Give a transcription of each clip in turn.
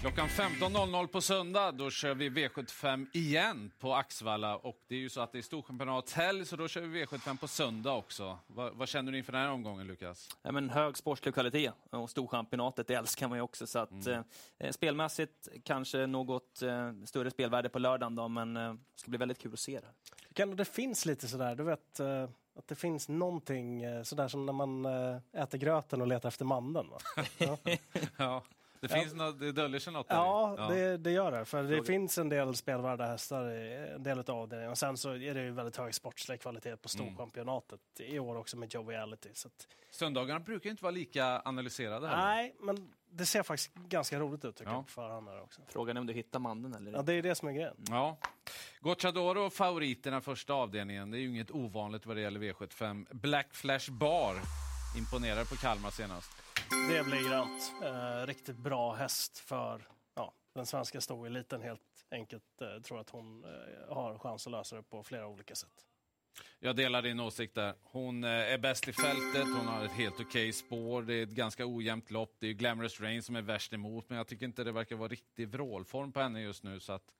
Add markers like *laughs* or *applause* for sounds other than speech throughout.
Klockan 15.00 på söndag, då kör vi V75 igen på Axvalla. Och det är ju så att det är Storchampionat helg, så då kör vi V75 på söndag också. Vad, vad känner du inför den här omgången, Lukas? Ja, men hög sportslig kvalitet och Storchampionatet älskar man ju också. Så att, mm. eh, spelmässigt kanske något eh, större spelvärde på lördagen, då, men eh, det ska bli väldigt kul att se det. Det finns lite sådär, du vet eh, att det finns någonting eh, sådär som när man eh, äter gröten och letar efter mandeln. *laughs* Ja. ja. Det, finns ja. något, det döljer sig något Ja, ja. Det, det, gör det. För det finns en del spelvärda hästar i en del av avdelningen. Och sen så är det ju väldigt hög sportslig kvalitet på mm. Storchampionatet mm. i år också med Joviality. Så att... Söndagarna brukar inte vara lika analyserade. Heller. Nej, men det ser faktiskt ganska roligt ut tycker ja. jag på förhand. Också. Frågan är om du hittar mandeln eller Ja, det är det som är grejen. Ja. Gocciadoro favoriterna första avdelningen. Det är ju inget ovanligt vad det gäller V75. Black Flash Bar imponerar på Kalmar senast. Det blir grönt. Eh, riktigt bra häst för ja, den svenska stoeliten helt enkelt. Eh, tror att hon eh, har chans att lösa det på flera olika sätt. Jag delar din åsikt där. Hon eh, är bäst i fältet, hon har ett helt okej okay spår, det är ett ganska ojämnt lopp. Det är Glamorous Rain som är värst emot, men jag tycker inte det verkar vara riktig vrålform på henne just nu. Så att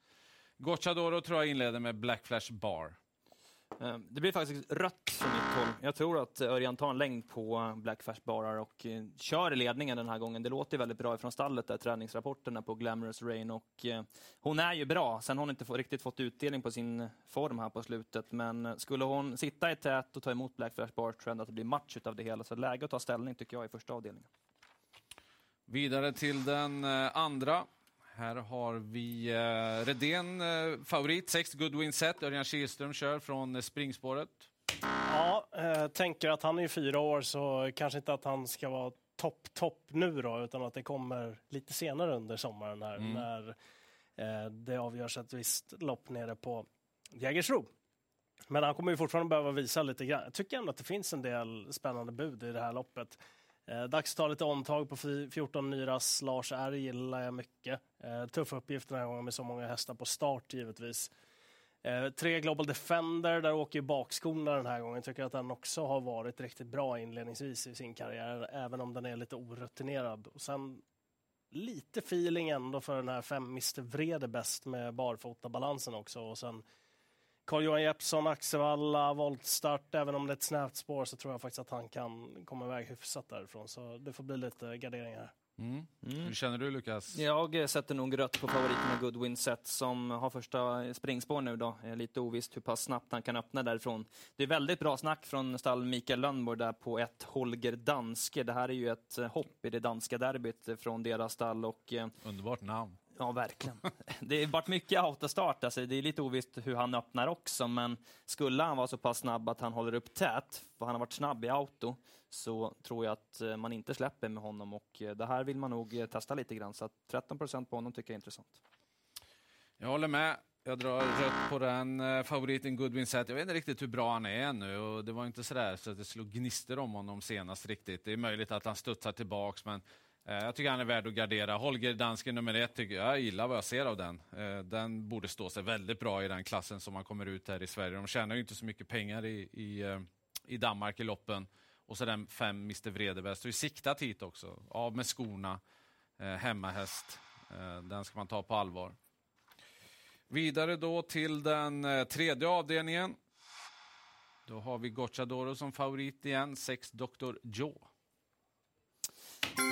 Gocciadoro tror jag inleder med Black Flash Bar. Ehm, det blir faktiskt rött från mitt håll. Jag tror att Örjan tar en längd på Blackfash barar och eh, kör kör ledningen den här gången. Det låter väldigt bra från stallet, där träningsrapporterna på Glamorous Rain. Och, eh, hon är ju bra. Sen har hon inte riktigt fått utdelning på sin eh, form här på slutet. Men skulle hon sitta i tät och ta emot Blackfash bar tror jag att det blir match av det hela. Så läge att ta ställning tycker jag i första avdelningen. Vidare till den andra här har vi eh, Redén, eh, favorit, 6 Goodwin set. Örjan Kihlström kör från eh, springspåret. Ja, eh, tänker att han är fyra år så kanske inte att han ska vara topp, topp nu då, utan att det kommer lite senare under sommaren här mm. när eh, det avgörs ett visst lopp nere på Jägersro. Men han kommer ju fortfarande behöva visa lite grann. Jag tycker ändå att det finns en del spännande bud i det här loppet. Eh, dags att ta lite omtag på 14 Nyras. Lars R gillar jag mycket. Eh, tuff uppgift den här gången med så många hästar på start givetvis. Eh, tre Global Defender, där åker ju bakskorna den här gången. Tycker att den också har varit riktigt bra inledningsvis i sin karriär, även om den är lite orutinerad. Och sen lite feeling ändå för den här fem Mr Vrede bäst med barfotabalansen också. Och sen Carl-Johan Jeppsson, Axevalla, voltstart. Även om det är ett snävt spår så tror jag faktiskt att han kan komma iväg hyfsat därifrån. Så det får bli lite garderingar. Mm. Mm. Hur känner du Lukas? Jag sätter nog rött på favoriten Goodwin Set som har första springspår nu då. Lite ovisst hur pass snabbt han kan öppna därifrån. Det är väldigt bra snack från stall Mikael Lönnborg där på ett Holger Danske. Det här är ju ett hopp i det danska derbyt från deras stall. Och, eh, Underbart namn. Ja, verkligen. Det har varit mycket autostart. Alltså, det är lite ovisst hur han öppnar också, men skulle han vara så pass snabb att han håller upp tät, för han har varit snabb i auto, så tror jag att eh, man inte släpper med honom. Och eh, det här vill man nog eh, testa lite grann, så 13 procent på honom tycker jag är intressant. Jag håller med. Jag drar rött på den. Favoriten Goodwin Set. Jag vet inte riktigt hur bra han är ännu. Och det var inte sådär så att det slog gnistor om honom senast riktigt. Det är möjligt att han studsar tillbaks, men Eh, jag tycker han är värd att gardera. Holger Danske nummer ett, tycker jag, jag gillar vad jag ser av den. Eh, den borde stå sig väldigt bra i den klassen som man kommer ut här i Sverige. De tjänar ju inte så mycket pengar i, i, eh, i Danmark i loppen. Och så den fem Mr Vredebäst. Och siktat hit också. Av med skorna. Hemmahäst. Den ska man ta på allvar. Vidare då till den tredje avdelningen. Då har vi Gocciadoro som favorit igen, sex Dr. Joe.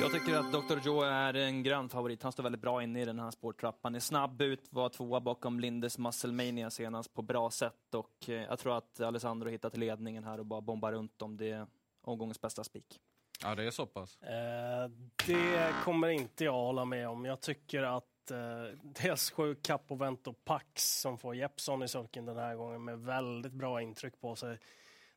Jag tycker att Dr. Joe är en grön favorit. Han står väldigt bra inne i den här spårtrappan. Är snabb ut, var tvåa bakom Lindes Musclemania senast på bra sätt. Och eh, jag tror att Alessandro hittat ledningen här och bara bombar runt om det är omgångens bästa spik. Ja, det är så pass? Eh, det kommer inte jag hålla med om. Jag tycker att eh, dels sju Capovento Pax som får Jeppson i sulken den här gången med väldigt bra intryck på sig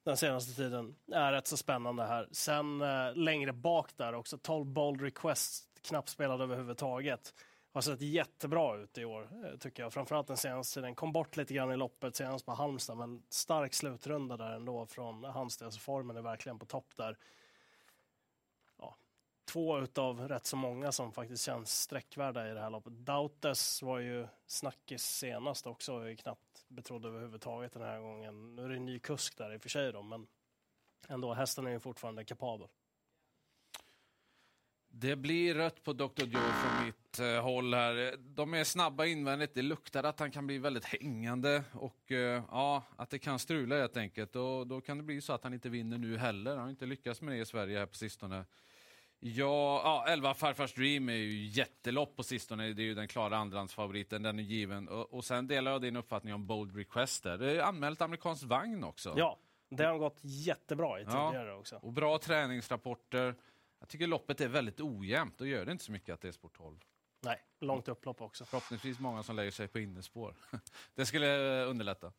den senaste tiden är rätt så spännande här. Sen eh, längre bak där också, 12 Bold Request, knappt spelad överhuvudtaget. Har sett jättebra ut i år, eh, tycker jag. Framförallt den senaste tiden. Kom bort lite grann i loppet senast på Halmstad, men stark slutrunda där ändå från Halmstad. Alltså formen är verkligen på topp där två utav rätt så många som faktiskt känns sträckvärda i det här loppet. Dautes var ju snackis senast också, och knappt betrodd överhuvudtaget den här gången. Nu är det en ny kusk där i och för sig då, men ändå, hästen är ju fortfarande kapabel. Det blir rött på Dr. Joe från mitt eh, håll här. De är snabba invändigt. Det luktar att han kan bli väldigt hängande och eh, ja, att det kan strula helt enkelt. Och då kan det bli så att han inte vinner nu heller. Han har inte lyckats med det i Sverige här på sistone. Ja, ja 11 Farfars Dream är ju jättelopp på sistone. Det är ju den klara andrahandsfavoriten. Den är given. Och, och sen delar jag din uppfattning om Bold Request där. Det är anmält amerikansk vagn också. Ja, det har gått jättebra i tidigare ja. också. Och bra träningsrapporter. Jag tycker loppet är väldigt ojämnt. Då gör det inte så mycket att det är sport 12. Nej, långt upplopp också. Förhoppningsvis många som lägger sig på innespår. *laughs* det skulle underlätta.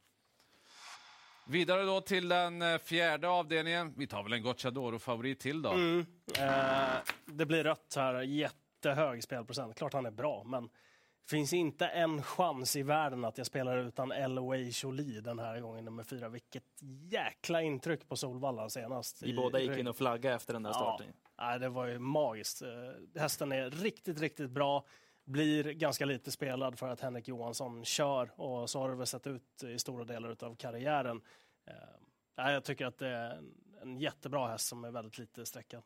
Vidare då till den eh, fjärde avdelningen. Vi tar väl en Gocciadoro-favorit till då. Mm. Eh, det blir rött här. Jättehög spelprocent. Klart han är bra, men finns inte en chans i världen att jag spelar utan Elway Jolie den här gången, nummer fyra. Vilket jäkla intryck på Solvalla senast. Vi båda gick in och flaggade efter den där starten. Ja, det var ju magiskt. Eh, hästen är riktigt, riktigt bra. Blir ganska lite spelad för att Henrik Johansson kör och så har det väl sett ut i stora delar av karriären. Eh, jag tycker att det är en jättebra häst som är väldigt lite sträckad.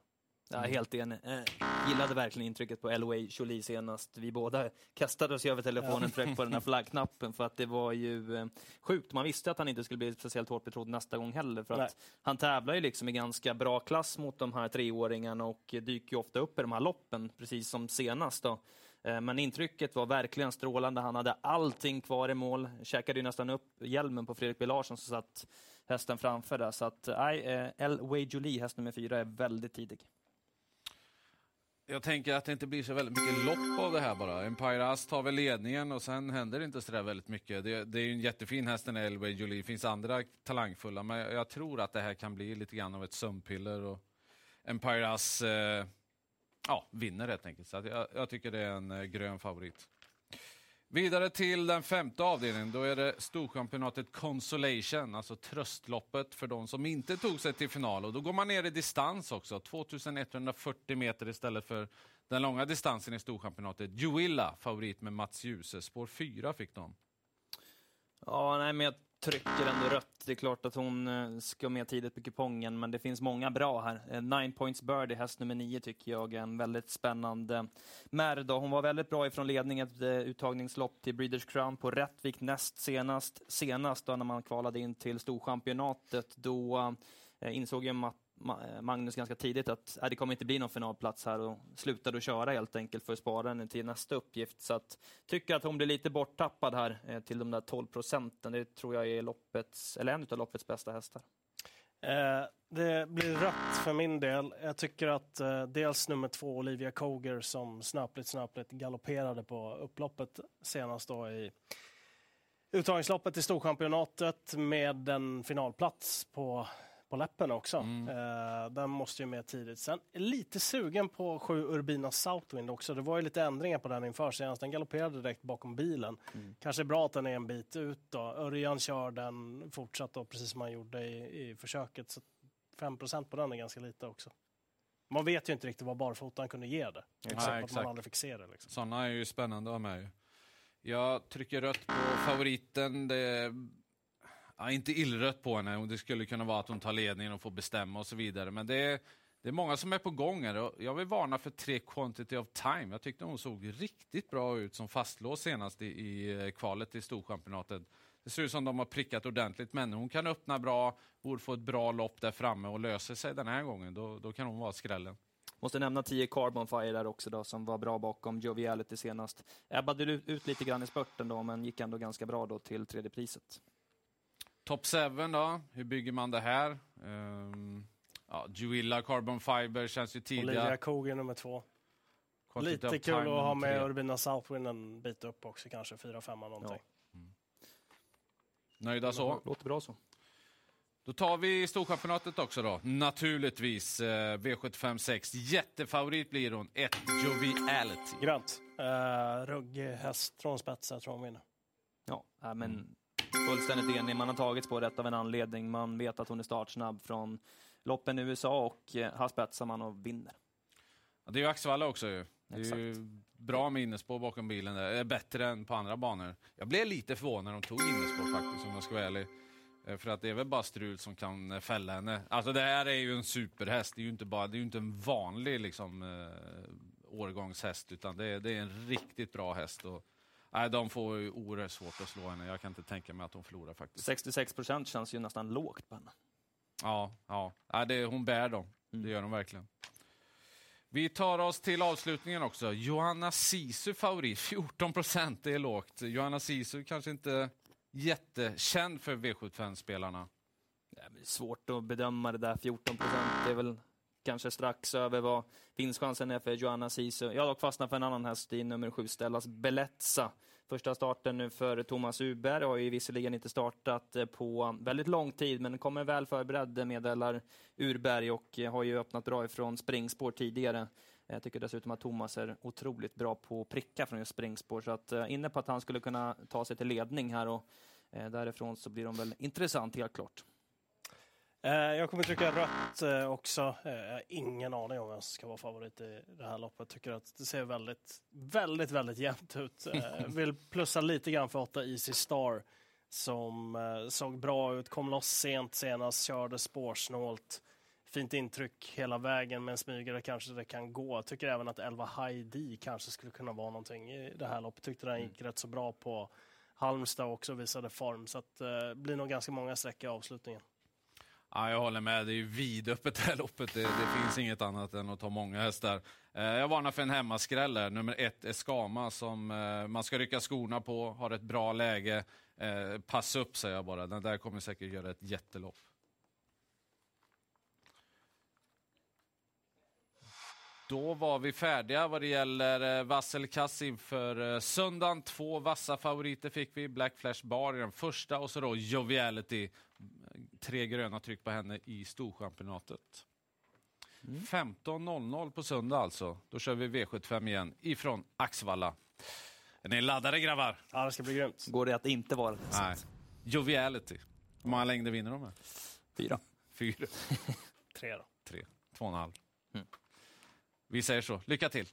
Ja, helt enig. Eh, gillade verkligen intrycket på Elway Jolie senast. Vi båda kastade oss över telefonen ja. på den här *laughs* flaggknappen för att det var ju eh, sjukt. Man visste att han inte skulle bli speciellt hårt betrodd nästa gång heller för att han tävlar ju liksom i ganska bra klass mot de här treåringarna och dyker ju ofta upp i de här loppen, precis som senast. Då. Eh, men intrycket var verkligen strålande. Han hade allting kvar i mål. Käkade ju nästan upp hjälmen på Fredrik B Larsson som satt hästen framför där. Så att, nej, eh, El Way Jolie, häst nummer fyra, är väldigt tidig. Jag tänker att det inte blir så väldigt mycket lopp av det här bara. Empire Ast tar väl ledningen och sen händer det inte så där väldigt mycket. Det, det är ju en jättefin häst den Elway Julie. Det finns andra talangfulla, men jag, jag, tror att det här kan bli lite grann av ett sömnpiller. Och Empire Ast eh, ja, vinner helt enkelt. Så jag, jag, tycker det är en eh, grön favorit. Vidare till den femte avdelningen. Då är det Storchampionatet Consolation, alltså tröstloppet för de som inte tog sig till final. Och då går man ner i distans också, 2140 meter istället för den långa distansen i Storchampionatet. Juilla, favorit med Mats Djuse. Spår 4 fick de. Ja, nej, men jag trycker ändå rött. Det är klart att hon eh, ska med tidigt på kupongen, men det finns många bra här. Eh, Nine Points Birdie, häst nummer nio, tycker jag är en väldigt spännande märr. Hon var väldigt bra ifrån ledningen, ett eh, uttagningslopp till Breeders Crown på Rättvik näst senast. Senast då när man kvalade in till Storchampionatet, då insåg jag att Eh, Magnus ganska tidigt att äh, det kommer inte bli någon finalplats här och slutade att köra helt enkelt för att spara henne till nästa uppgift. Så att, tycker att hon blir lite borttappad här eh, till de där 12 procenten. Det tror jag är loppets, eller en av loppets bästa hästar. Eh, det blir rött för min del. Jag tycker att eh, dels nummer två, Olivia Koger, som snöpligt, snöpligt galopperade på upploppet senast då i uttagningsloppet i Storchampionatet med en finalplats på på läppen också. Mm. Uh, den måste ju med tidigt. Sen lite sugen på sju Urbina Southwind också. Det var ju lite ändringar på den inför senast. Den galopperade direkt bakom bilen. Mm. Kanske bra att den är en bit ut då. Örjan kör den fortsatt då, precis som han gjorde i, i försöket. Så 5% på den är ganska lite också. Man vet ju inte riktigt vad barfotan kunde ge det. Exakt, Nej, exakt. man aldrig fick se det. Liksom. Sådana är ju spännande att ha med. Jag trycker rött på favoriten. Det ja, inte illrött på henne. Det skulle kunna vara att hon tar ledningen och får bestämma och så vidare. Men det är, det är många som är på gång här. Jag vill varna för tre Quantity of Time. Jag tyckte hon såg riktigt bra ut som fastlås senast i, i eh, kvalet i Storchampionatet. Det ser ut som de har prickat ordentligt, men hon kan öppna bra, borde få ett bra lopp där framme och löser sig den här gången. Då, då kan hon vara skrällen. Måste nämna 10 Carbon Fire där också då, som var bra bakom Joviality senast. Ebbade ut lite grann i spurten då, men gick ändå ganska bra då till tredje priset. Top 7 då, hur bygger man det här? Um, ja, Juilla Carbon Fiber känns ju tidiga. Olivia Kogen nummer två. Quantity Lite kul att ha med Urbina Southwind en bit upp också, kanske 4-5 någonting. Ja. Mm. Nöjda så? Låter bra så. Då tar vi Storchampionatet också då. Naturligtvis eh, V75 6. Jättefavorit blir hon. 1 Joviality. Grönt. Uh, ruggig häst från spets, jag tror hon vinner. Ja, men mm fullständigt enig. Man har tagits på rätt av en anledning. Man vet att hon är startsnabb från loppen i USA och eh, här spetsar man och vinner. Ja, det är ju Axevalla också ju. Det är Exakt. ju bra med innespår bakom bilen. Det är bättre än på andra banor. Jag blev lite förvånad när de tog innespår faktiskt, om jag ska vara ärlig. Eh, för att det är väl bara strul som kan eh, fälla henne. Alltså det här är ju en superhäst. Det är ju inte, bara, det är inte en vanlig liksom, årgångshäst, utan det är, det är en riktigt bra häst. Och, nej, de får ju oerhört svårt att slå henne. Jag kan inte tänka mig att hon förlorar faktiskt. 66 procent känns ju nästan lågt på henne. Ja, ja. ja det, hon bär dem. Det gör hon verkligen. Vi tar oss till avslutningen också. Johanna Sisu favorit, 14 procent. Det är lågt. Johanna Sisu kanske inte jättekänd för V75-spelarna. Det är svårt att bedöma det där. 14 procent det är väl kanske strax över vad vinstchansen är för Joanna Sisu. Jag har dock fastnat för en annan häst i nummer sju, Stellas Beletza. Första starten nu för Thomas Uberg har ju visserligen inte startat eh, på väldigt lång tid, men kommer väl förberedd, meddelar Urberg och eh, har ju öppnat bra ifrån springspår tidigare. Jag tycker dessutom att Thomas är otroligt bra på att pricka från just springspår, så att eh, inne på att han skulle kunna ta sig till ledning här och därifrån så blir de väl intressant, helt klart. Jag kommer trycka rött också. Jag har ingen aning om vem som ska vara favorit i det här loppet. Tycker att det ser väldigt, väldigt, väldigt jämnt ut. *laughs* Vill plussa lite grann för 8 Easy Star som såg bra ut, kom loss sent senast, körde spårsnålt. Fint intryck hela vägen, med en smygare kanske det kan gå. Jag tycker även att 11 Heidi kanske skulle kunna vara någonting i det här loppet. Tyckte den gick mm. rätt så bra på Halmstad också, visade form. Så att, det eh, blir nog ganska många streck i avslutningen. Ja, jag håller med. Det är ju vidöppet det här loppet. Det, det, finns inget annat än att ta många hästar. Eh, jag varnar för en hemmaskräll här. Nummer ett, Eskama, som eh, man ska rycka skorna på, har ett bra läge. Eh, pass upp, säger jag bara. Den där kommer säkert göra ett jättelopp. Då var vi färdiga vad det gäller eh, Vassel Kass inför eh, söndagen. Två vassa favoriter fick vi. Black Flash Bar i den första och så då Joviality. Tre gröna tryck på henne i Storchampionatet. Mm. 15.00 på söndag alltså. Då kör vi V75 igen ifrån Axvalla. Är ni laddade grabbar? Ja, det ska bli grymt. Går det att inte vara det? Nej. Joviality. Hur många längder vinner de med? Fyra. Fyra. *laughs* Tre då. Tre. Två och en halv. Mm. Vi säger så. Lycka till!